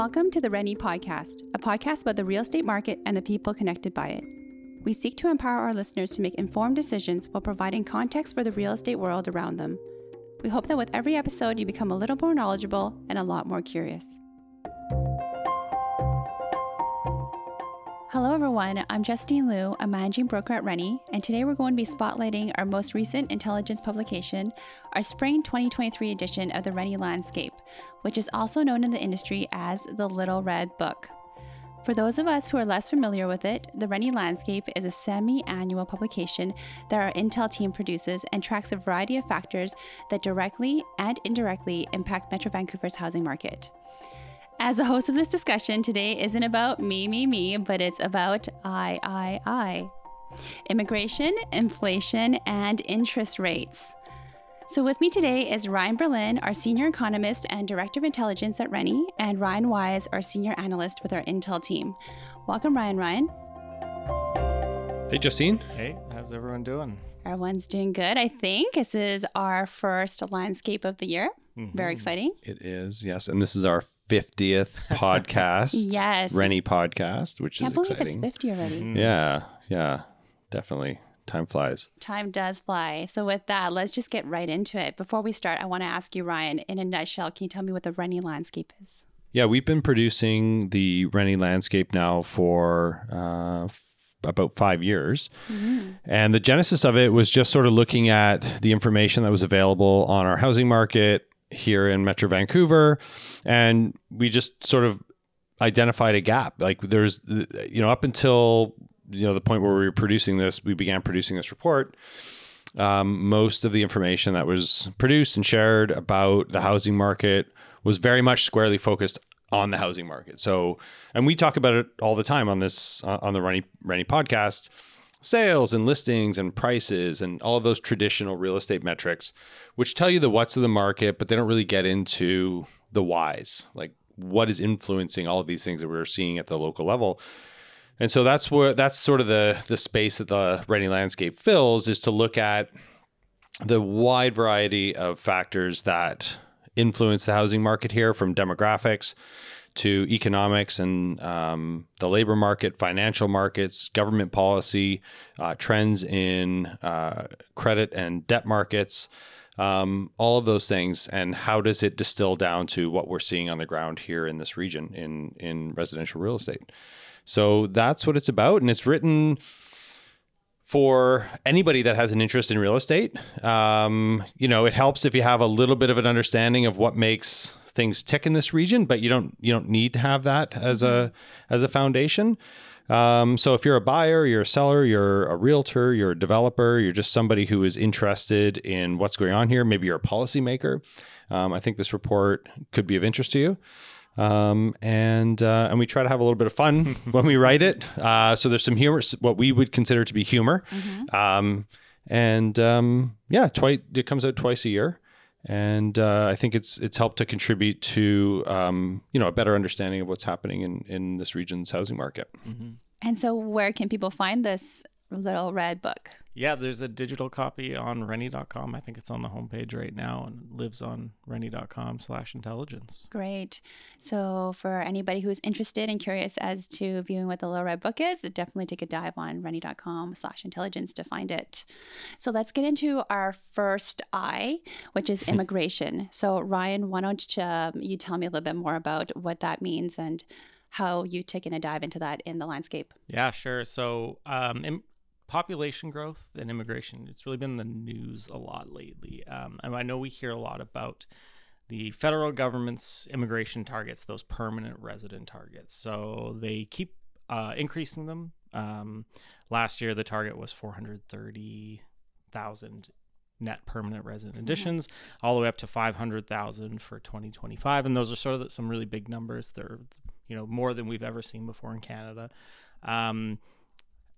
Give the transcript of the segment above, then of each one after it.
Welcome to the Rennie Podcast, a podcast about the real estate market and the people connected by it. We seek to empower our listeners to make informed decisions while providing context for the real estate world around them. We hope that with every episode, you become a little more knowledgeable and a lot more curious. Hello, everyone. I'm Justine Loo, a managing broker at Rennie, and today we're going to be spotlighting our most recent intelligence publication, our spring 2023 edition of the Rennie Landscape, which is also known in the industry as the Little Red Book. For those of us who are less familiar with it, the Rennie Landscape is a semi annual publication that our Intel team produces and tracks a variety of factors that directly and indirectly impact Metro Vancouver's housing market. As the host of this discussion, today isn't about me, me, me, but it's about I, I, I. Immigration, inflation, and interest rates. So, with me today is Ryan Berlin, our senior economist and director of intelligence at Rennie, and Ryan Wyse, our senior analyst with our Intel team. Welcome, Ryan. Ryan. Hey, Justine. Hey, how's everyone doing? Everyone's doing good, I think. This is our first landscape of the year. Mm-hmm. Very exciting. It is, yes. And this is our 50th podcast. yes. Rennie podcast, which Can't is believe exciting. it's 50 already. Mm-hmm. Yeah, yeah, definitely. Time flies. Time does fly. So, with that, let's just get right into it. Before we start, I want to ask you, Ryan, in a nutshell, can you tell me what the Rennie landscape is? Yeah, we've been producing the Rennie landscape now for uh, about five years. Mm-hmm. And the genesis of it was just sort of looking at the information that was available on our housing market here in Metro Vancouver. And we just sort of identified a gap. Like there's, you know, up until, you know, the point where we were producing this, we began producing this report. Um, most of the information that was produced and shared about the housing market was very much squarely focused on the housing market. So, and we talk about it all the time on this uh, on the Rennie Rennie podcast, sales and listings and prices and all of those traditional real estate metrics, which tell you the what's of the market, but they don't really get into the whys, like what is influencing all of these things that we're seeing at the local level. And so that's where that's sort of the the space that the Rennie landscape fills is to look at the wide variety of factors that influence the housing market here from demographics to economics and um, the labor market, financial markets, government policy, uh, trends in uh, credit and debt markets, um, all of those things, and how does it distill down to what we're seeing on the ground here in this region in in residential real estate? So that's what it's about, and it's written for anybody that has an interest in real estate. Um, you know, it helps if you have a little bit of an understanding of what makes things tick in this region, but you don't you don't need to have that as a mm-hmm. as a foundation. Um, so if you're a buyer, you're a seller, you're a realtor, you're a developer, you're just somebody who is interested in what's going on here. Maybe you're a policymaker. Um, I think this report could be of interest to you. Um, and uh, and we try to have a little bit of fun when we write it. Uh, so there's some humor, what we would consider to be humor. Mm-hmm. Um, and um, yeah, twice it comes out twice a year, and uh, I think it's it's helped to contribute to um, you know a better understanding of what's happening in in this region's housing market. Mm-hmm. And so, where can people find this little red book? Yeah, there's a digital copy on rennie.com. I think it's on the homepage right now and lives on rennie.com slash intelligence. Great. So for anybody who's interested and curious as to viewing what the Little Red Book is, definitely take a dive on rennie.com slash intelligence to find it. So let's get into our first I, which is immigration. so Ryan, why don't you, um, you tell me a little bit more about what that means and how you've taken a dive into that in the landscape. Yeah, sure. So um, Im- population growth and immigration. It's really been the news a lot lately. Um, and I know we hear a lot about the federal government's immigration targets, those permanent resident targets. So they keep uh, increasing them. Um, last year, the target was 430,000 net permanent resident mm-hmm. additions, mm-hmm. all the way up to 500,000 for 2025. And those are sort of some really big numbers. They're, you know, more than we've ever seen before in Canada. Um,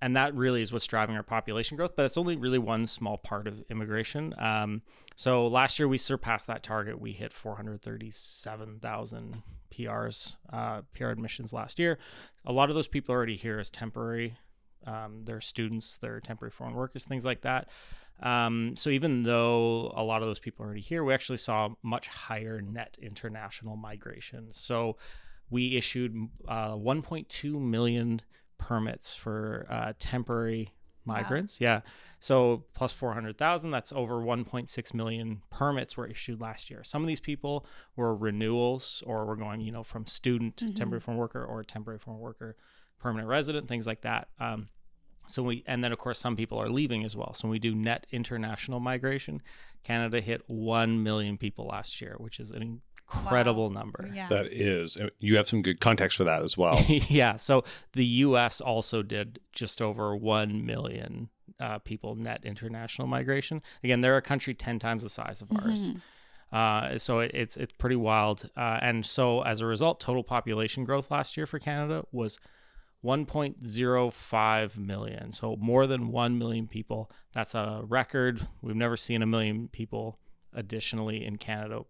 and that really is what's driving our population growth. But it's only really one small part of immigration. Um, so last year we surpassed that target. We hit 437,000 PRs, uh, PR admissions last year. A lot of those people are already here as temporary. Um, they're students, they're temporary foreign workers, things like that. Um, so even though a lot of those people are already here, we actually saw much higher net international migration. So we issued uh, 1.2 million permits for uh, temporary migrants. Wow. Yeah. So plus 400,000, that's over 1.6 million permits were issued last year. Some of these people were renewals or we're going, you know, from student mm-hmm. temporary foreign worker or temporary foreign worker, permanent resident, things like that. Um, so we, and then of course some people are leaving as well. So when we do net international migration. Canada hit 1 million people last year, which is an incredible wow. number. Yeah. That is. You have some good context for that as well. yeah. So the US also did just over 1 million uh, people net international migration. Again, they're a country 10 times the size of ours. Mm-hmm. Uh, so it, it's it's pretty wild. Uh, and so as a result, total population growth last year for Canada was 1.05 million. So more than 1 million people. That's a record. We've never seen a million people additionally in Canada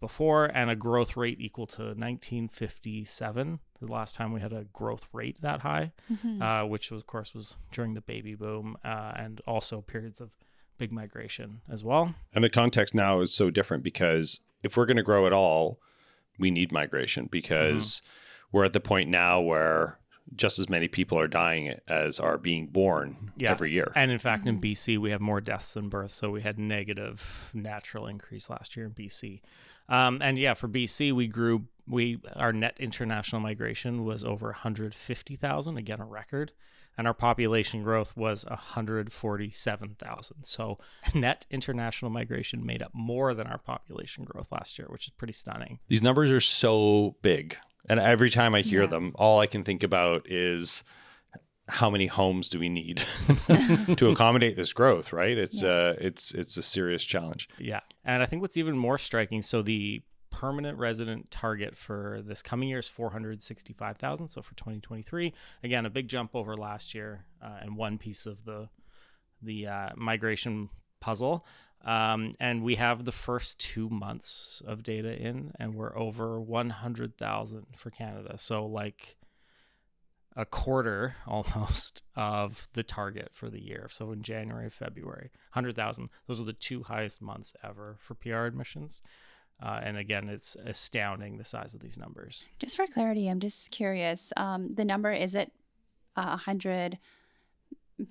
before, and a growth rate equal to 1957, the last time we had a growth rate that high, mm-hmm. uh, which of course was during the baby boom uh, and also periods of big migration as well. And the context now is so different because if we're going to grow at all, we need migration because mm-hmm. we're at the point now where just as many people are dying as are being born yeah. every year. And in fact, in BC, we have more deaths than births. So we had negative natural increase last year in BC. Um, and yeah, for BC, we grew. We our net international migration was over 150,000, again a record, and our population growth was 147,000. So net international migration made up more than our population growth last year, which is pretty stunning. These numbers are so big. And every time I hear yeah. them, all I can think about is how many homes do we need to accommodate this growth right? It's yeah. uh it's it's a serious challenge. Yeah. And i think what's even more striking so the permanent resident target for this coming year is 465,000 so for 2023 again a big jump over last year uh, and one piece of the the uh, migration puzzle. Um, and we have the first two months of data in, and we're over 100,000 for Canada. So, like a quarter almost of the target for the year. So, in January, February, 100,000. Those are the two highest months ever for PR admissions. Uh, and again, it's astounding the size of these numbers. Just for clarity, I'm just curious. Um, the number is it a uh, hundred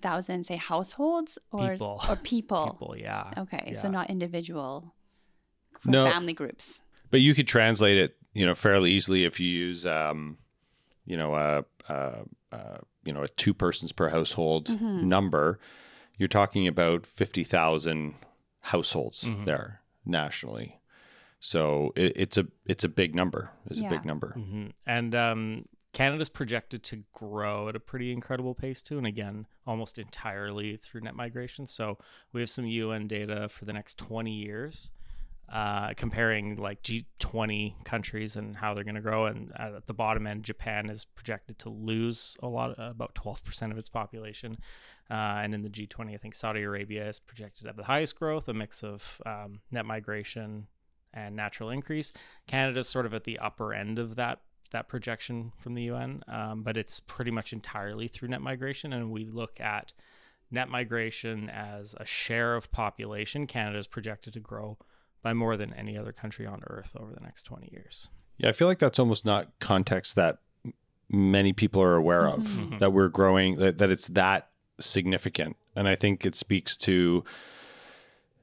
thousand say households or people. or people? people, yeah. Okay, yeah. so not individual no, family groups. But you could translate it, you know, fairly easily if you use, um, you know, a, a, a you know a two persons per household mm-hmm. number. You're talking about fifty thousand households mm-hmm. there nationally. So it, it's a it's a big number. It's yeah. a big number. Mm-hmm. And um, Canada's projected to grow at a pretty incredible pace too, and again, almost entirely through net migration. So we have some UN data for the next 20 years, uh, comparing like G20 countries and how they're going to grow. And at the bottom end, Japan is projected to lose a lot, uh, about 12% of its population. Uh, and in the G20, I think Saudi Arabia is projected to have the highest growth, a mix of um, net migration and natural increase. Canada's sort of at the upper end of that that projection from the UN, um, but it's pretty much entirely through net migration. And we look at net migration as a share of population. Canada is projected to grow by more than any other country on earth over the next 20 years. Yeah, I feel like that's almost not context that many people are aware of mm-hmm. that we're growing, that, that it's that significant. And I think it speaks to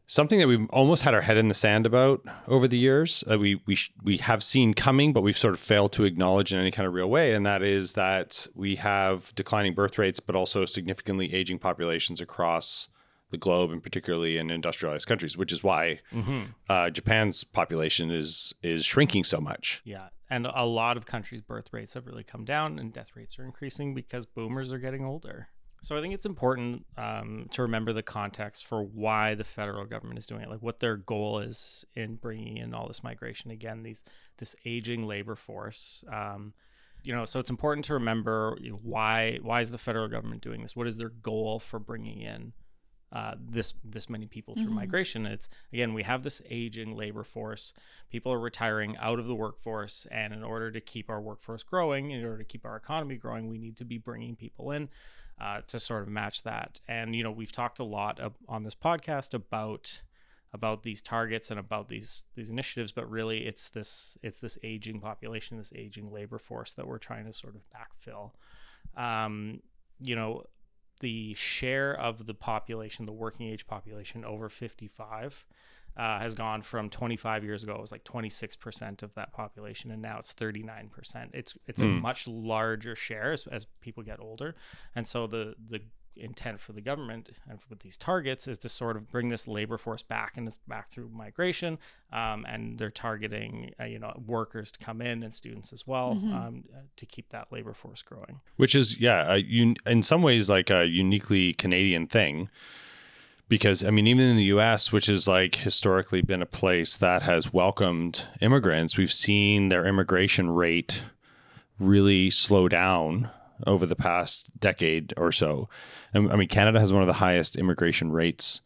something that we've almost had our head in the sand about over the years that we we sh- we have seen coming but we've sort of failed to acknowledge in any kind of real way and that is that we have declining birth rates but also significantly aging populations across the globe and particularly in industrialized countries which is why mm-hmm. uh, Japan's population is is shrinking so much yeah and a lot of countries birth rates have really come down and death rates are increasing because boomers are getting older so I think it's important um, to remember the context for why the federal government is doing it, like what their goal is in bringing in all this migration. Again, these this aging labor force. Um, you know, so it's important to remember why why is the federal government doing this? What is their goal for bringing in uh, this this many people through mm-hmm. migration. It's again we have this aging labor force. People are retiring out of the workforce, and in order to keep our workforce growing, in order to keep our economy growing, we need to be bringing people in uh, to sort of match that. And you know, we've talked a lot of, on this podcast about about these targets and about these these initiatives, but really it's this it's this aging population, this aging labor force that we're trying to sort of backfill. Um, you know, the share of the population, the working age population over 55, uh, has gone from 25 years ago it was like 26% of that population and now it's 39% it's it's mm. a hmm. much larger share as, as people get older and so the the intent for the government and with these targets is to sort of bring this labor force back and it's back through migration um, and they're targeting uh, you know workers to come in and students as well mm-hmm. um, to keep that labor force growing which is yeah a, un- in some ways like a uniquely canadian thing because I mean, even in the U.S., which has like historically been a place that has welcomed immigrants, we've seen their immigration rate really slow down over the past decade or so. And I mean, Canada has one of the highest immigration rates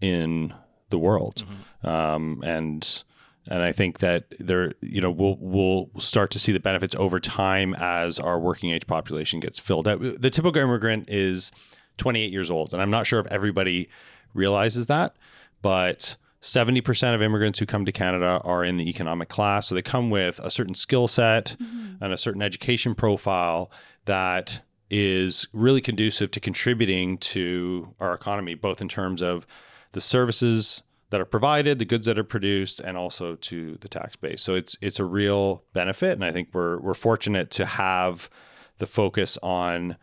in the world, mm-hmm. um, and and I think that there, you know, we'll we'll start to see the benefits over time as our working age population gets filled out. The typical immigrant is 28 years old. And I'm not sure if everybody realizes that, but 70% of immigrants who come to Canada are in the economic class. So they come with a certain skill set mm-hmm. and a certain education profile that is really conducive to contributing to our economy, both in terms of the services that are provided, the goods that are produced, and also to the tax base. So it's it's a real benefit, and I think we're we're fortunate to have the focus on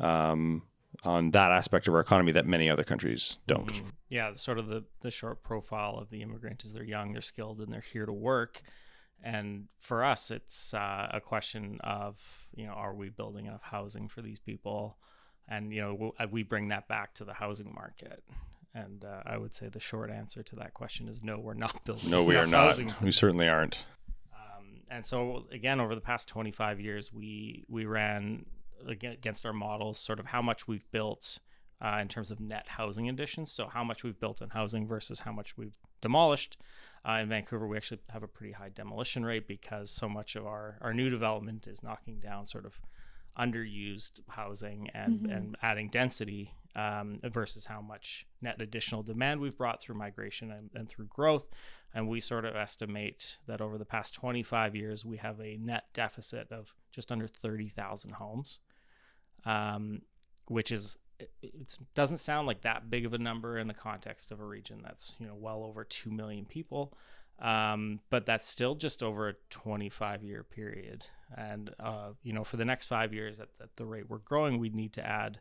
um, on that aspect of our economy that many other countries don't. Yeah, sort of the the short profile of the immigrant is they're young, they're skilled, and they're here to work. And for us, it's uh, a question of you know, are we building enough housing for these people? And you know, we bring that back to the housing market. And uh, I would say the short answer to that question is no, we're not building. No, we are not. We certainly aren't. Um, and so again, over the past 25 years, we we ran against our models, sort of how much we've built uh, in terms of net housing additions. So how much we've built in housing versus how much we've demolished. Uh, in Vancouver, we actually have a pretty high demolition rate because so much of our, our new development is knocking down sort of underused housing and, mm-hmm. and adding density um, versus how much net additional demand we've brought through migration and, and, through growth. And we sort of estimate that over the past 25 years, we have a net deficit of just under 30,000 homes um, which is it doesn't sound like that big of a number in the context of a region that's you know well over 2 million people. Um, but that's still just over a 25 year period. And uh, you know for the next five years at, at the rate we're growing we'd need to add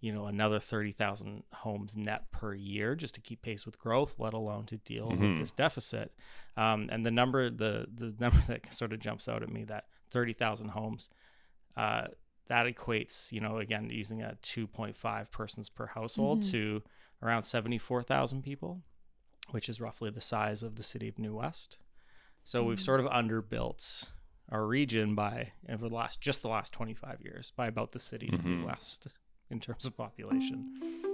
you know another 30,000 homes net per year just to keep pace with growth let alone to deal mm-hmm. with this deficit. Um, and the number the the number that sort of jumps out at me that 30,000 homes uh, that equates, you know, again, using a 2.5 persons per household mm-hmm. to around 74,000 people, which is roughly the size of the city of New West. So mm-hmm. we've sort of underbuilt our region by over the last just the last 25 years by about the city mm-hmm. of New mm-hmm. West in terms of population.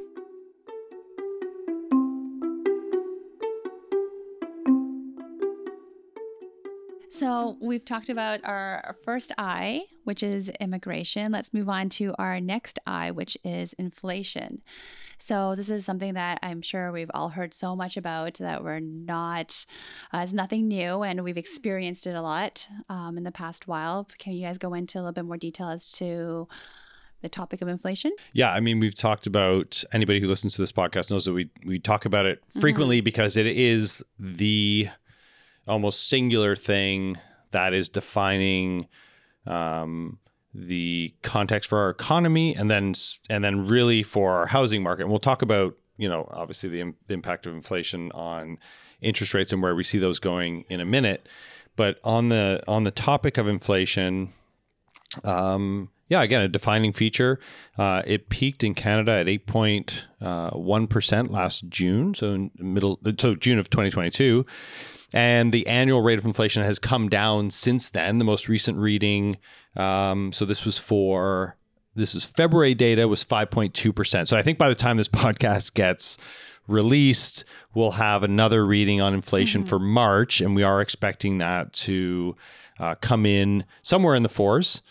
So we've talked about our first I, which is immigration. Let's move on to our next I, which is inflation. So this is something that I'm sure we've all heard so much about that we're not, uh, it's nothing new, and we've experienced it a lot um, in the past while. Can you guys go into a little bit more detail as to the topic of inflation? Yeah, I mean, we've talked about anybody who listens to this podcast knows that we we talk about it frequently mm-hmm. because it is the almost singular thing that is defining um, the context for our economy and then and then really for our housing market. And we'll talk about you know obviously the, the impact of inflation on interest rates and where we see those going in a minute. But on the on the topic of inflation, um, yeah, again, a defining feature. Uh, it peaked in Canada at 8.1 uh, last June, so middle, so June of 2022, and the annual rate of inflation has come down since then. The most recent reading, um, so this was for this is February data was 5.2 percent. So I think by the time this podcast gets released, we'll have another reading on inflation mm-hmm. for March, and we are expecting that to uh, come in somewhere in the fours.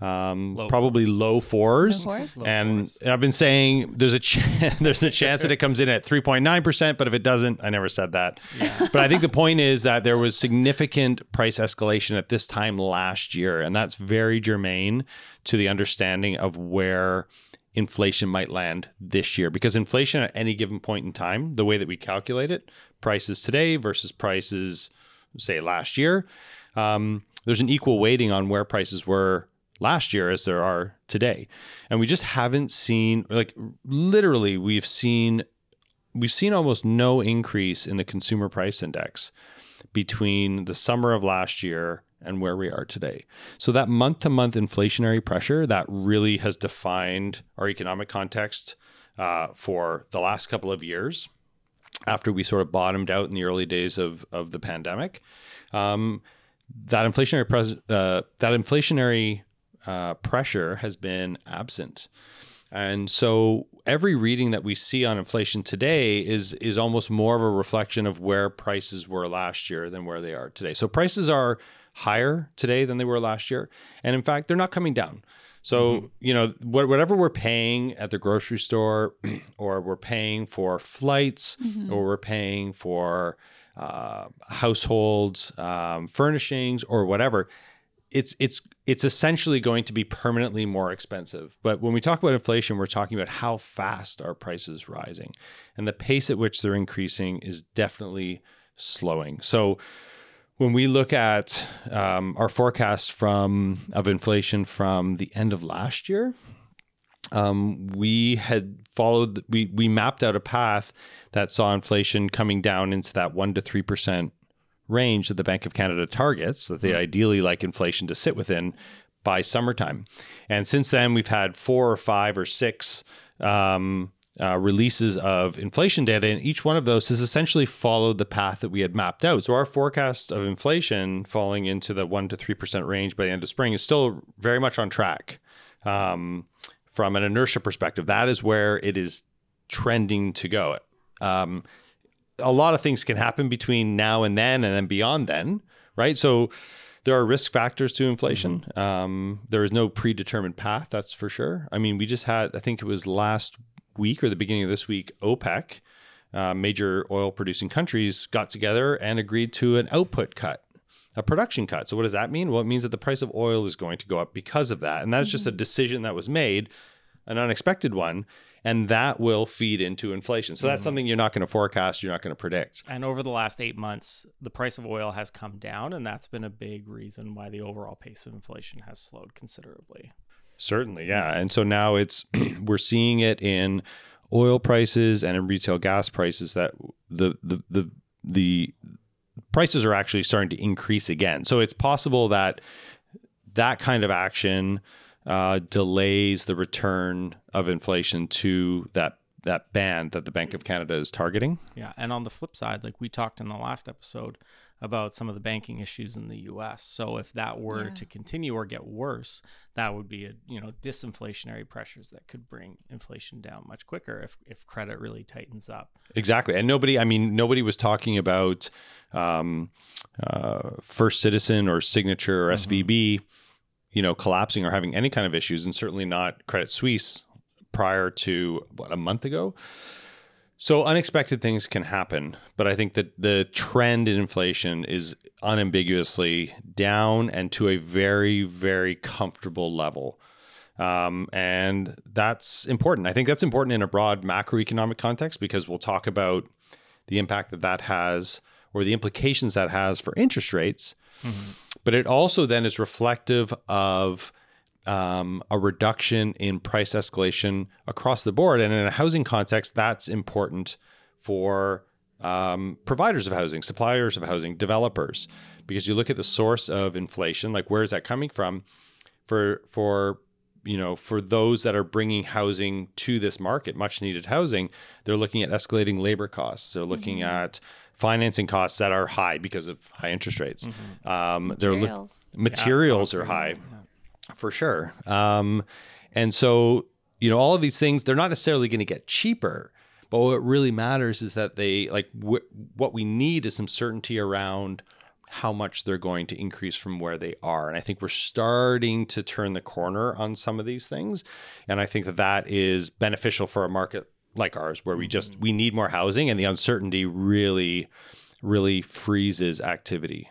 Um, Low probably low fours. Low fours? Low and fours. I've been saying there's a ch- there's a chance that it comes in at 3.9 percent, but if it doesn't, I never said that. But I think the point is that there was significant price escalation at this time last year, and that's very germane to the understanding of where inflation might land this year because inflation at any given point in time the way that we calculate it prices today versus prices say last year um, there's an equal weighting on where prices were last year as there are today and we just haven't seen like literally we've seen we've seen almost no increase in the consumer price index between the summer of last year and where we are today. So that month to month inflationary pressure that really has defined our economic context uh, for the last couple of years after we sort of bottomed out in the early days of, of the pandemic. Um, that inflationary pres- uh, that inflationary uh, pressure has been absent. And so every reading that we see on inflation today is is almost more of a reflection of where prices were last year than where they are today. So prices are higher today than they were last year, and in fact, they're not coming down. So you know wh- whatever we're paying at the grocery store, or we're paying for flights, or we're paying for uh, household um, furnishings, or whatever it's it's it's essentially going to be permanently more expensive. But when we talk about inflation, we're talking about how fast are prices rising, and the pace at which they're increasing is definitely slowing. So when we look at um, our forecast from of inflation from the end of last year, um, we had followed we we mapped out a path that saw inflation coming down into that one to three percent range that the Bank of Canada targets that they ideally like inflation to sit within by summertime. And since then, we've had four or five or six um, uh, releases of inflation data, and each one of those has essentially followed the path that we had mapped out. So our forecast of inflation falling into the one to three percent range by the end of spring is still very much on track. Um, from an inertia perspective, that is where it is trending to go. Um, a lot of things can happen between now and then and then beyond then, right? So there are risk factors to inflation. Um, there is no predetermined path, that's for sure. I mean, we just had, I think it was last week or the beginning of this week, OPEC, uh, major oil producing countries, got together and agreed to an output cut. A production cut. So, what does that mean? Well, it means that the price of oil is going to go up because of that. And that's just a decision that was made, an unexpected one, and that will feed into inflation. So that's mm-hmm. something you're not going to forecast, you're not going to predict. And over the last eight months, the price of oil has come down, and that's been a big reason why the overall pace of inflation has slowed considerably. Certainly, yeah. And so now it's we're seeing it in oil prices and in retail gas prices that the the the the prices are actually starting to increase again. So it's possible that that kind of action uh, delays the return of inflation to that that band that the Bank of Canada is targeting. Yeah, and on the flip side, like we talked in the last episode about some of the banking issues in the U.S. So if that were Yeah. to continue or get worse, that would be a you know disinflationary pressures that could bring inflation down much quicker if if credit really tightens up. Exactly, and nobody. I mean, nobody was talking about um, uh, First Citizen or Signature or SVB, you know, collapsing or having any kind of issues, and certainly not Credit Suisse prior to what a month ago. So unexpected things can happen, but I think that the trend in inflation is unambiguously down and to a very, very comfortable level. Um, and that's important. I think that's important in a broad macroeconomic context because we'll talk about the impact that that has or the implications that has for interest rates. But it also then is reflective of um, a reduction in price escalation across the board. And in a housing context, that's important for um, providers of housing, suppliers of housing, developers, because you look at the source of inflation, like where is that coming from? For for you know for those that are bringing housing to this market, much needed housing, they're looking at escalating labor costs. They're looking at financing costs that are high because of high interest rates. Um, they're look- Materials. materials are high for sure. Um, and so, you know, all of these things, they're not necessarily going to get cheaper, but what really matters is that they like wh- what we need is some certainty around how much they're going to increase from where they are. And I think we're starting to turn the corner on some of these things. And I think that that is beneficial for a market like ours, where we just we need more housing, and the uncertainty really, really freezes activity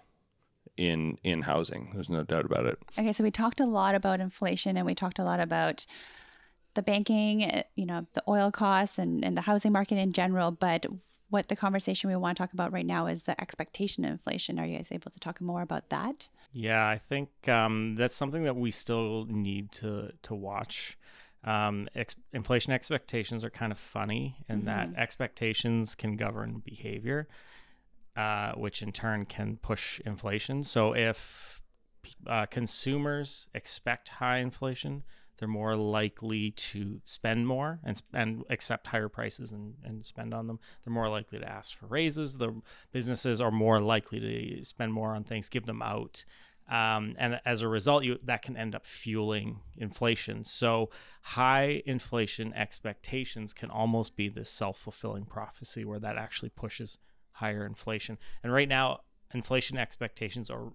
in in housing. There's no doubt about it. Okay, so we talked a lot about inflation, and we talked a lot about the banking, eh, you know, the oil costs, and and the housing market in general. But what the conversation we want to talk about right now is the expectation of inflation. Are you guys able to talk more about that? Yeah, I think um, that's something that we still need to to watch. Um, ex- inflation expectations are kind of funny in mm-hmm. that expectations can govern behavior, uh, which in turn can push inflation. So if uh, consumers expect high inflation, they're more likely to spend more and, and accept higher prices and, and spend on them. They're more likely to ask for raises. The businesses are more likely to spend more on things, give them out. Um, and as a result, you, that can end up fueling inflation. So, high inflation expectations can almost be this self fulfilling prophecy where that actually pushes higher inflation. And right now, inflation expectations are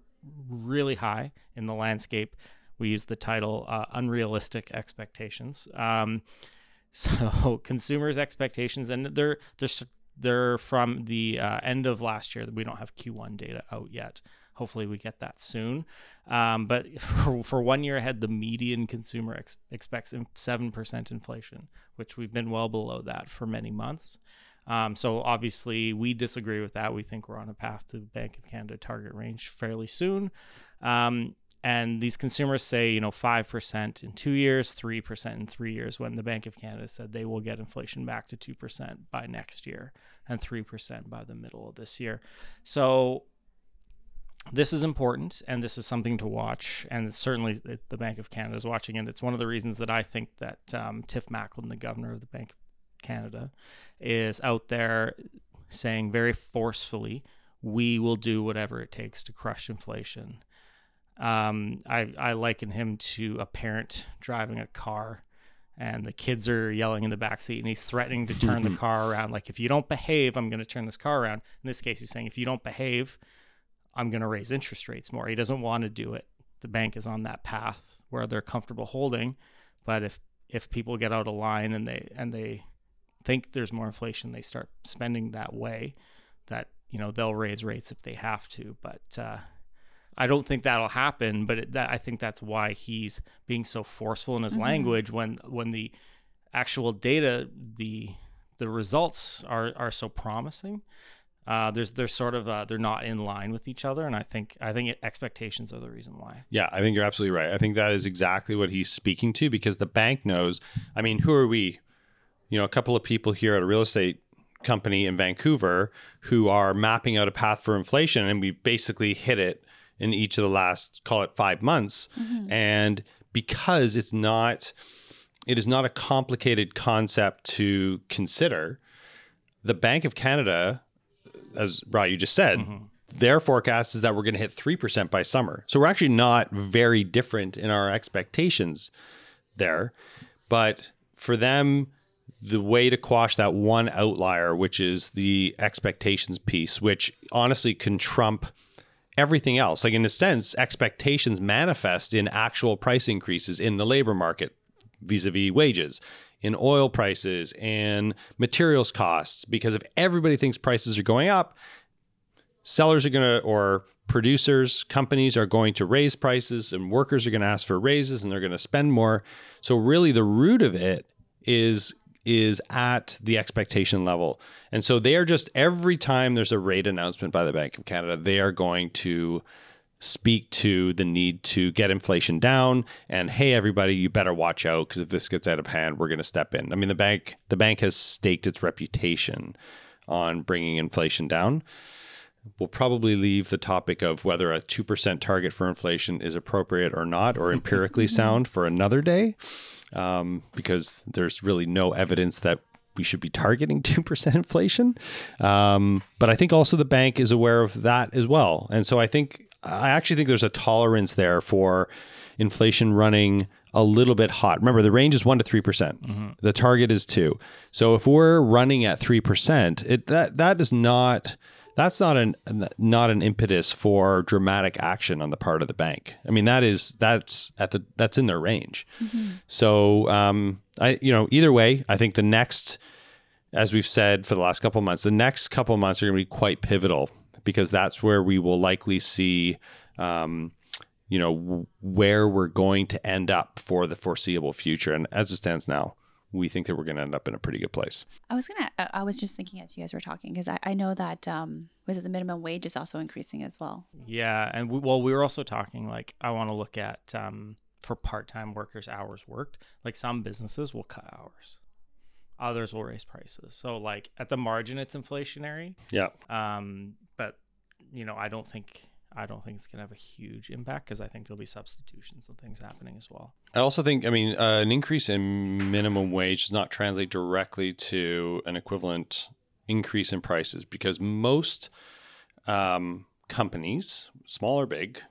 really high in the landscape we use the title uh, unrealistic expectations um, so consumers expectations and they're they're they're from the uh, end of last year we don't have q1 data out yet hopefully we get that soon. Um, but for, for one year ahead the median consumer ex- expects 7% inflation which we've been well below that for many months. Um, so obviously we disagree with that. We think we're on a path to the bank of canada target range fairly soon. Um, and these consumers say, you know, 5% in two years, 3% in three years, when the Bank of Canada said they will get inflation back to 2% by next year and 3% by the middle of this year. So this is important and this is something to watch. And certainly the Bank of Canada is watching. And it's one of the reasons that I think that um, Tiff Macklem, the governor of the Bank of Canada, is out there saying very forcefully, we will do whatever it takes to crush inflation um, I, I liken him to a parent driving a car and the kids are yelling in the back seat and he's threatening to turn the car around like if you don't behave i'm going to turn this car around in this case he's saying if you don't behave i'm going to raise interest rates more he doesn't want to do it the bank is on that path where they're comfortable holding but if if people get out of line and they and they think there's more inflation they start spending that way that you know they'll raise rates if they have to but uh, I don't think that'll happen, but it, that, I think that's why he's being so forceful in his mm-hmm. language when when the actual data, the the results are are so promising. Uh, there's they're sort of uh, they're not in line with each other, and I think I think it, expectations are the reason why. Yeah, I think you're absolutely right. I think that is exactly what he's speaking to because the bank knows. I mean, who are we? You know, a couple of people here at a real estate company in Vancouver who are mapping out a path for inflation, and we basically hit it in each of the last call it five months mm-hmm. and because it's not it is not a complicated concept to consider the bank of canada as Rod you just said mm-hmm. their forecast is that we're going to hit 3% by summer so we're actually not very different in our expectations there but for them the way to quash that one outlier which is the expectations piece which honestly can trump everything else. Like in a sense, expectations manifest in actual price increases in the labor market vis-a-vis wages, in oil prices and materials costs because if everybody thinks prices are going up, sellers are going to or producers, companies are going to raise prices and workers are going to ask for raises and they're going to spend more. So really the root of it is is at the expectation level. And so they are just every time there's a rate announcement by the Bank of Canada, they are going to speak to the need to get inflation down and hey everybody you better watch out because if this gets out of hand we're going to step in. I mean the bank the bank has staked its reputation on bringing inflation down. We'll probably leave the topic of whether a 2% target for inflation is appropriate or not or empirically sound for another day um, because there's really no evidence that we should be targeting 2% inflation. Um, but I think also the bank is aware of that as well. And so I think, I actually think there's a tolerance there for inflation running a little bit hot. Remember, the range is 1% to 3%. mm hmm The target is 2. So if we're running at 3%, it that that is not that's not an not an impetus for dramatic action on the part of the bank. I mean, that is that's at the that's in their range. Mm-hmm. So, um, I you know either way, I think the next, as we've said for the last couple months, the next couple months are going to be quite pivotal because that's where we will likely see. Um, you know where we're going to end up for the foreseeable future and as it stands now we think that we're going to end up in a pretty good place. I was gonna. I was just thinking as you guys were talking because I, I know that um, was it the minimum wage is also increasing as well. Yeah, and we, well, we were also talking like I want to look at um, for part-time workers hours worked. Like some businesses will cut hours, others will raise prices. So like at the margin, it's inflationary. Yeah. Um, but you know, I don't think I don't think it's going to have a huge impact because I think there'll be substitutions and things happening as well. I also think, I mean, uh, an increase in minimum wage does not translate directly to an equivalent increase in prices because most um, companies, small or big,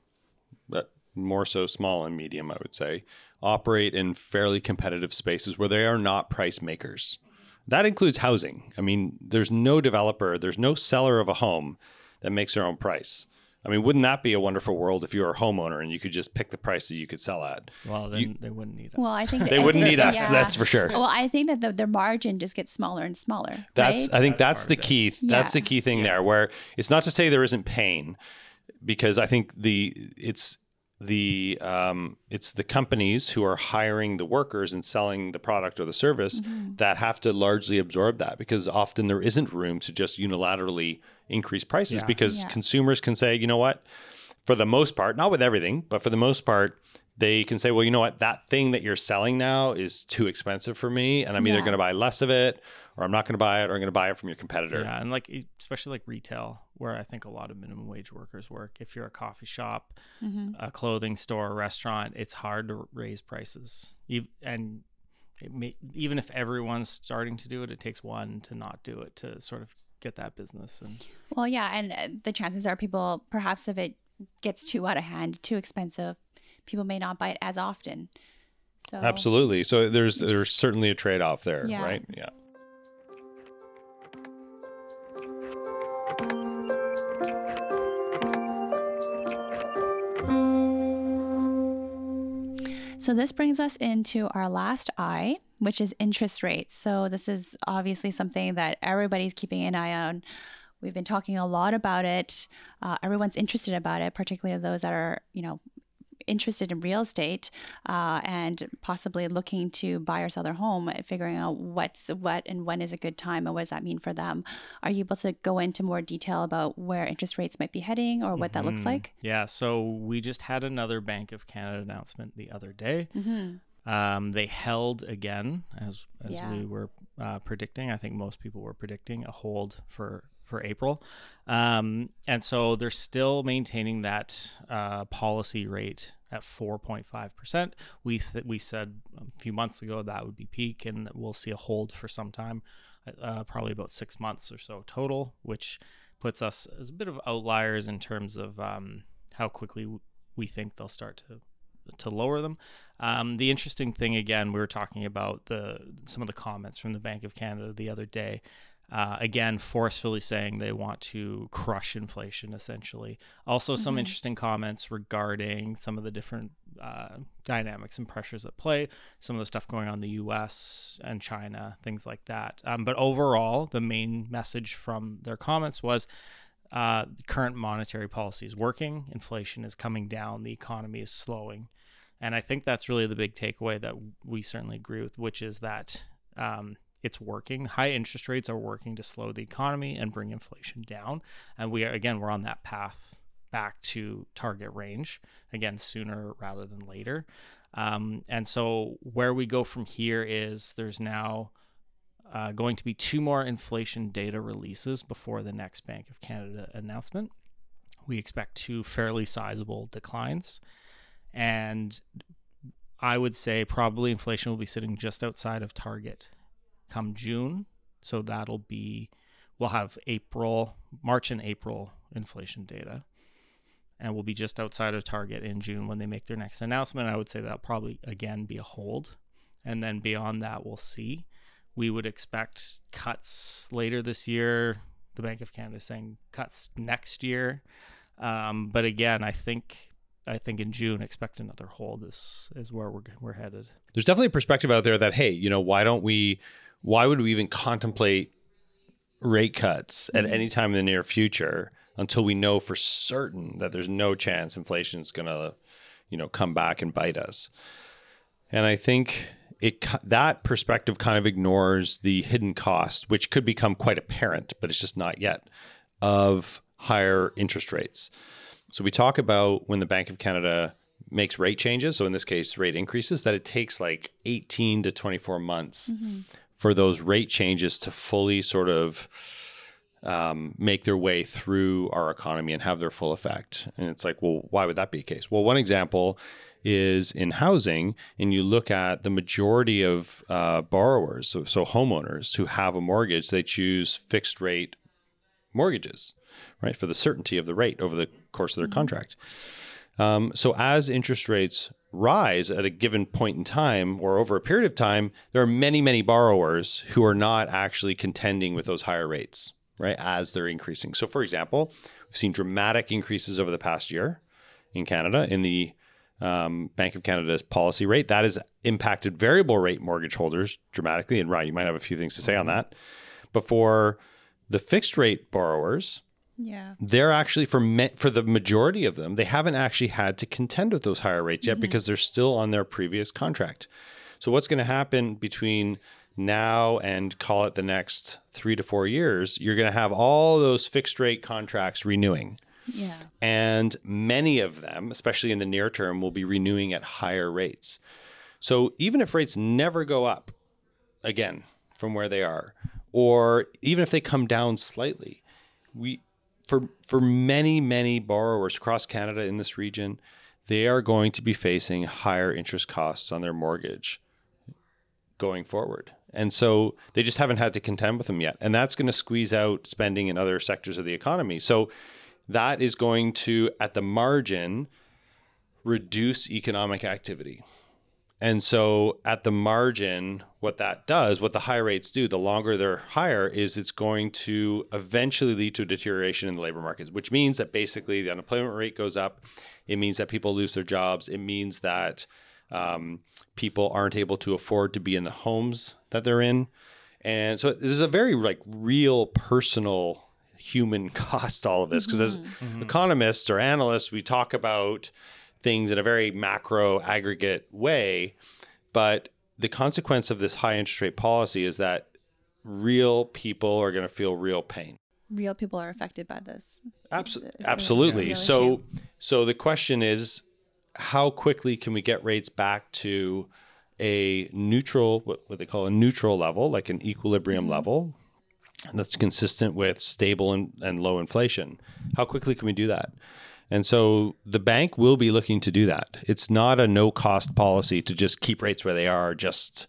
but more so small and medium, I would say, operate in fairly competitive spaces where they are not price makers. That includes housing. I mean, there's no developer, there's no seller of a home that makes their own price. I mean, wouldn't that be a wonderful world if you were a homeowner and you could just pick the price that you could sell at? Well, then you, they wouldn't need us. Well, I think they I wouldn't think, need us. yeah. That's for sure. Well, I think that the, their margin just gets smaller and smaller. That's right? I think That's that's the part of key. That's Yeah. the key thing there. Where it's not to say there isn't pain, because I think the it's the um, it's the companies who are hiring the workers and selling the product or the service Mm-hmm. that have to largely absorb that because often there isn't room to just unilaterally increase prices Yeah. because Yeah. consumers can say, you know what, for the most part, not with everything, but for the most part, they can say, well, you know what, that thing that you're selling now is too expensive for me, and I'm either going to buy less of it, or I'm not going to buy it, or I'm going to buy it from your competitor. Yeah, and like especially like retail, where I think a lot of minimum wage workers work. If you're a coffee shop, Mhm. a clothing store, a restaurant, it's hard to raise prices. Ev- And it may, even if everyone's starting to do it, it takes one to not do it to sort of get that business. And Well, yeah, and uh, the chances are people perhaps if it gets too out of hand, too expensive, people may not buy it as often. So Absolutely. So there's there's certainly a trade off there, Yeah. right? Yeah. So this brings us into our last I, which is interest rates. So this is obviously something that everybody's keeping an eye on. We've been talking a lot about it. Uh, everyone's interested about it, particularly those that are, you know, interested in real estate uh, and possibly looking to buy or sell their home, figuring out what's what and when is a good time and what does that mean for them. Are you able to go into more detail about where interest rates might be heading or what that looks Mhm. like? yeah, so we just had another Bank of Canada announcement the other day. Mm-hmm. Um, they held again, as as Yeah. we were uh, predicting. I think most people were predicting a hold for for April, um, and so they're still maintaining that uh, policy rate at four point five percent. We th- we said a few months ago that would be peak, and we'll see a hold for some time, uh, probably about six months or so total, which puts us as a bit of outliers in terms of um, how quickly we think they'll start to to lower them. Um, the interesting thing, again, we were talking about the some of the comments from the Bank of Canada the other day. Uh, again, forcefully saying they want to crush inflation, essentially. Also, some Mhm. interesting comments regarding some of the different uh, dynamics and pressures at play, some of the stuff going on in the US and China, things like that. Um, but overall, the main message from their comments was uh, current monetary policy is working, inflation is coming down, the economy is slowing. And I think that's really the big takeaway that we certainly agree with, which is that um, it's working. High interest rates are working to slow the economy and bring inflation down. And we are, again, we're on that path back to target range, again, sooner rather than later. Um, and so where we go from here is there's now uh, going to be two more inflation data releases before the next Bank of Canada announcement. We expect two fairly sizable declines. And I would say probably inflation will be sitting just outside of target come June. So that'll be, we'll have April, March and April inflation data. And we'll be just outside of target in June when they make their next announcement. I would say that'll probably again be a hold. And then beyond that, we'll see. We would expect cuts later this year. the Bank of Canada is saying cuts next year. Um, but again, I think I think in June expect another hold is is where we're we're headed. There's definitely a perspective out there that hey, you know, why don't we why would we even contemplate rate cuts at any time in the near future until we know for certain that there's no chance inflation is going to, you know, come back and bite us. And I think it that perspective kind of ignores the hidden cost, which could become quite apparent, but it's just not yet, of higher interest rates. So we talk about when the Bank of Canada makes rate changes, so in this case rate increases, that it takes like 18 to 24 months mm-hmm. For those rate changes to fully sort of um, make their way through our economy and have their full effect. And it's like, well, why would that be the case? Well, one example is in housing, and you look at the majority of uh, borrowers, so, so homeowners who have a mortgage, they choose fixed rate mortgages, right, for the certainty of the rate over the course of their mm-hmm. contract. Um, so as interest rates rise at a given point in time or over a period of time, there are many, many borrowers who are not actually contending with those higher rates, right, as they're increasing. So, for example, we've seen dramatic increases over the past year in Canada in the um, Bank of Canada's policy rate. That has impacted variable rate mortgage holders dramatically. And right, you might have a few things to say on that. But for the fixed rate borrowers, yeah. They're actually for me- for the majority of them, they haven't actually had to contend with those higher rates yet mm-hmm. because they're still on their previous contract. So what's going to happen between now and call it the next 3 to 4 years, you're going to have all those fixed rate contracts renewing. Yeah. And many of them, especially in the near term, will be renewing at higher rates. So even if rates never go up again from where they are, or even if they come down slightly, we for for many many borrowers across Canada in this region, they are going to be facing higher interest costs on their mortgage going forward. And so they just haven't had to contend with them yet. And that's going to squeeze out spending in other sectors of the economy. So that is going to, at the margin, reduce economic activity. And so at the margin, what that does, what the high rates do, the longer they're higher, is it's going to eventually lead to a deterioration in the labor markets, which means that basically the unemployment rate goes up. It means that people lose their jobs. It means that um, people aren't able to afford to be in the homes that they're in. And so there's a very like real personal human cost all of this because mm-hmm. as mm-hmm. economists or analysts we talk about things in a very macro aggregate way but the consequence of this high interest rate policy is that real people are going to feel real pain real people are affected by this Abs- absolutely so issue. so the question is how quickly can we get rates back to a neutral what, what they call a neutral level like an equilibrium mm-hmm. level that's consistent with stable and, and low inflation. How quickly can we do that? And so the bank will be looking to do that. It's not a no cost policy to just keep rates where they are just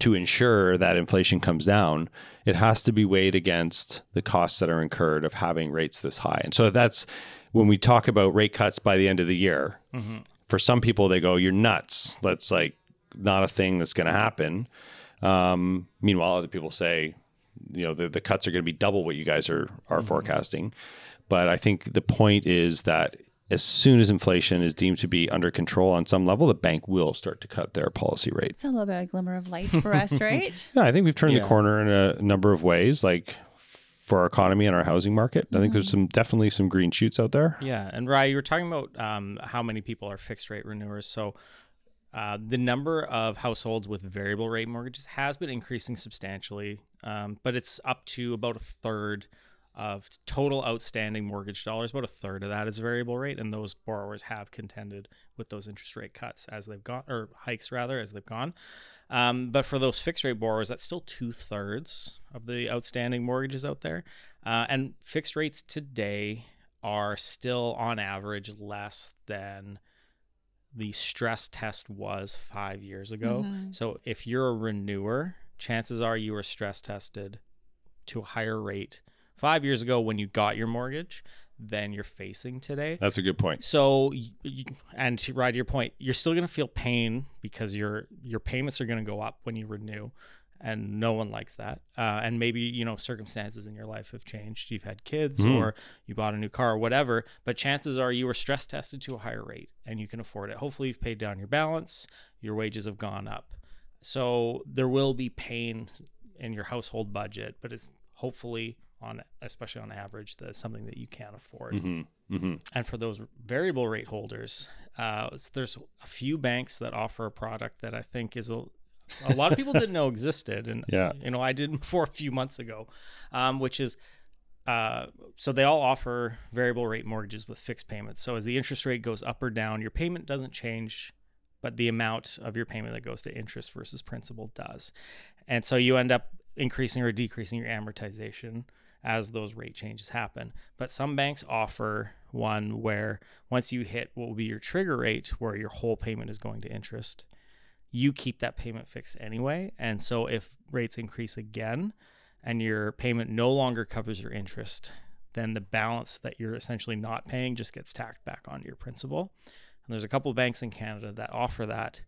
to ensure that inflation comes down. It has to be weighed against the costs that are incurred of having rates this high. And so that's when we talk about rate cuts by the end of the year. Mm-hmm. For some people, they go, You're nuts. That's like not a thing that's going to happen. Um, meanwhile, other people say, you know the, the cuts are going to be double what you guys are are mm-hmm. forecasting but i think the point is that as soon as inflation is deemed to be under control on some level, the bank will start to cut their policy rate. It's a little bit of a glimmer of light for us, right? Yeah, I think we've turned yeah. the corner in a number of ways, like for our economy and our housing market. I think there's mm-hmm. some definitely some green shoots out there. Yeah, and Rye, you were talking about um, how many people are fixed rate renewers. So uh, the number of households with variable rate mortgages has been increasing substantially, um, but it's up to about a third of total outstanding mortgage dollars. About a third of that is variable rate, and those borrowers have contended with those interest rate cuts as they've gone, or hikes rather, as they've gone. Um, but for those fixed rate borrowers, that's still two thirds of the outstanding mortgages out there. Uh, and fixed rates today are still on average less than the stress test was five years ago. Mm-hmm. So if you're a renewer, chances are you were stress tested to a higher rate five years ago when you got your mortgage than you're facing today. That's a good point. So, and to ride your point, you're still going to feel pain because your your payments are going to go up when you renew. and no one likes that. Uh, and maybe you know circumstances in your life have changed. You've had kids, Mm. or you bought a new car, or whatever. But chances are you were stress tested to a higher rate, and you can afford it. Hopefully, you've paid down your balance. Your wages have gone up, so there will be pain in your household budget. But it's hopefully on, especially on average, that's something that you can't afford. hmm hmm And for those variable rate holders, uh, there's a few banks that offer a product that I think is a a lot of people didn't know existed, and Yeah. you know I did before a few months ago, um, which is. Uh, so they all offer variable rate mortgages with fixed payments. So as the interest rate goes up or down, your payment doesn't change, but the amount of your payment that goes to interest versus principal does. And so you end up increasing or decreasing your amortization as those rate changes happen. But some banks offer one where once you hit what will be your trigger rate, where your whole payment is going to interest, you keep that payment fixed anyway. And so if rates increase again and your payment no longer covers your interest, then the balance that you're essentially not paying just gets tacked back onto your principal. And there's a couple of banks in Canada that offer that.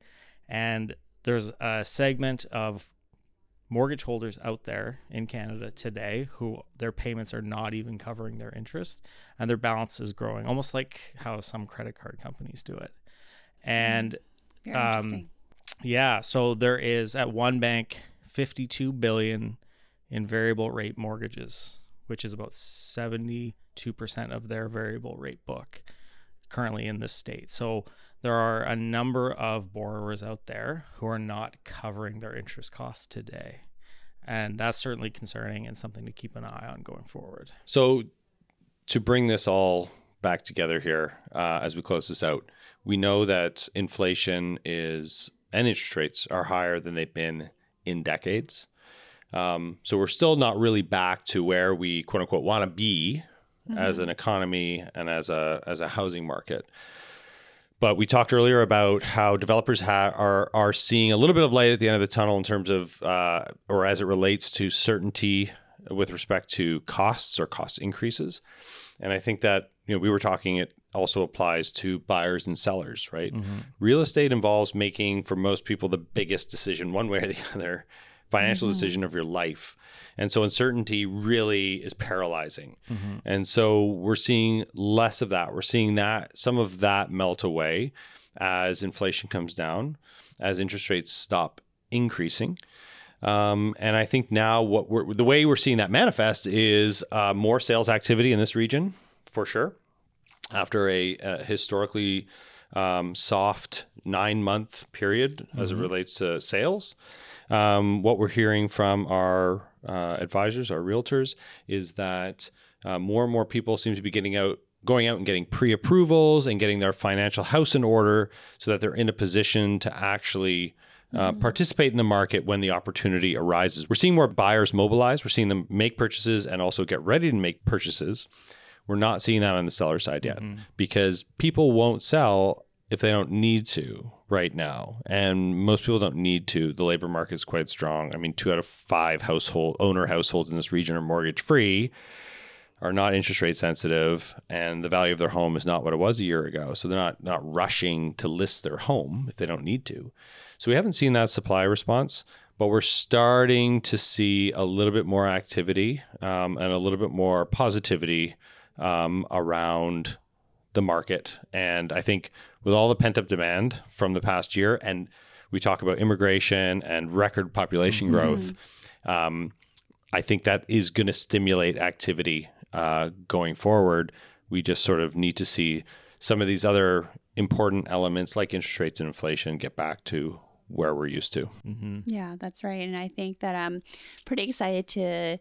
And there's a segment of mortgage holders out there in Canada today who their payments are not even covering their interest and their balance is growing, almost like how some credit card companies do it. And Very Um, yeah, so there is at one bank 52 billion in variable rate mortgages, which is about 72% of their variable rate book currently in this state. So there are a number of borrowers out there who are not covering their interest costs today. And that's certainly concerning and something to keep an eye on going forward. So, to bring this all back together here uh, as we close this out, we know that inflation is and interest rates are higher than they've been in decades. Um, so we're still not really back to where we quote unquote want to be as an economy and as a as a housing market. But we talked earlier about how developers ha- are are seeing a little bit of light at the end of the tunnel in terms of, uh, or as it relates to certainty with respect to costs or cost increases. And I think that you know we were talking it also applies to buyers and sellers, right? Real estate involves making for most people the biggest decision one way or the other, financial decision of your life. And so uncertainty really is paralyzing. And so we're seeing less of that. We're seeing that some of that melt away as inflation comes down, as interest rates stop increasing. Um, and I think now what we're the way we're seeing that manifest is uh, more sales activity in this region for sure. After a, uh historically um, soft nine month period as it relates to sales, um, what we're hearing from our uh, advisors, our realtors, is that uh, more and more people seem to be getting out, going out and getting pre approvals and getting their financial house in order so that they're in a position to actually. Uh, participate in the market when the opportunity arises. We're seeing more buyers mobilize. We're seeing them make purchases and also get ready to make purchases. We're not seeing that on the seller side yet because people won't sell if they don't need to right now. And most people don't need to. The labor market is quite strong. I mean, two out of five household owner households in this region are mortgage free, are not interest rate sensitive, and the value of their home is not what it was a year ago. So they're not not rushing to list their home if they don't need to. So we haven't seen that supply response, but we're starting to see a little bit more activity um, and a little bit more positivity um, around the market. And I think with all the pent up demand from the past year, and we talk about immigration and record population growth, um, I think that is going to stimulate activity uh, going forward. We just sort of need to see some of these other important elements like interest rates and inflation get back to where we're used to. Mm-hmm. Yeah, that's right. And I think that I'm pretty excited to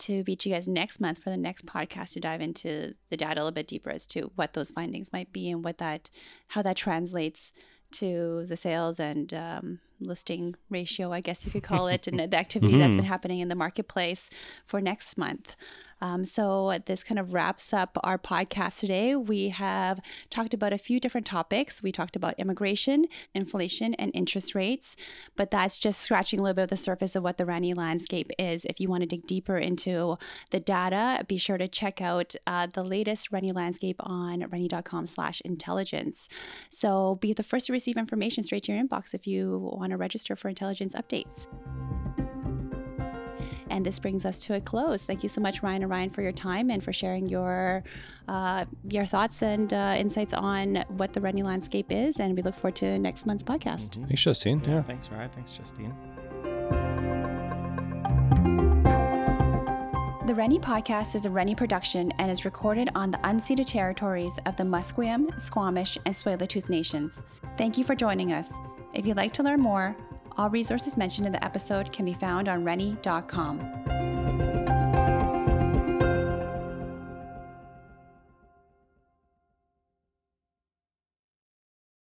to meet you guys next month for the next podcast to dive into the data a little bit deeper as to what those findings might be and what that how that translates to the sales and um, listing ratio, I guess you could call it, and the activity that's been happening in the marketplace for next month. Um, so this kind of wraps up our podcast today. We have talked about a few different topics. We talked about immigration, inflation, and interest rates, but that's just scratching a little bit of the surface of what the Rennie landscape is. If you want to dig deeper into the data, be sure to check out uh, the latest Rennie landscape on rennie.com slash intelligence. So be the first to receive information straight to your inbox if you want to register for intelligence updates. And this brings us to a close. Thank you so much, Ryan and Ryan, for your time and for sharing your uh, your thoughts and uh, insights on what the Rennie landscape is. And we look forward to next month's podcast. Mm-hmm. Thanks, Justine. Yeah. Thanks, Ryan. Thanks, Justine. The Rennie podcast is a Rennie production and is recorded on the unceded territories of the Musqueam, Squamish, and Tsleil-Waututh nations. Thank you for joining us. If you'd like to learn more, all resources mentioned in the episode can be found on rennie.com.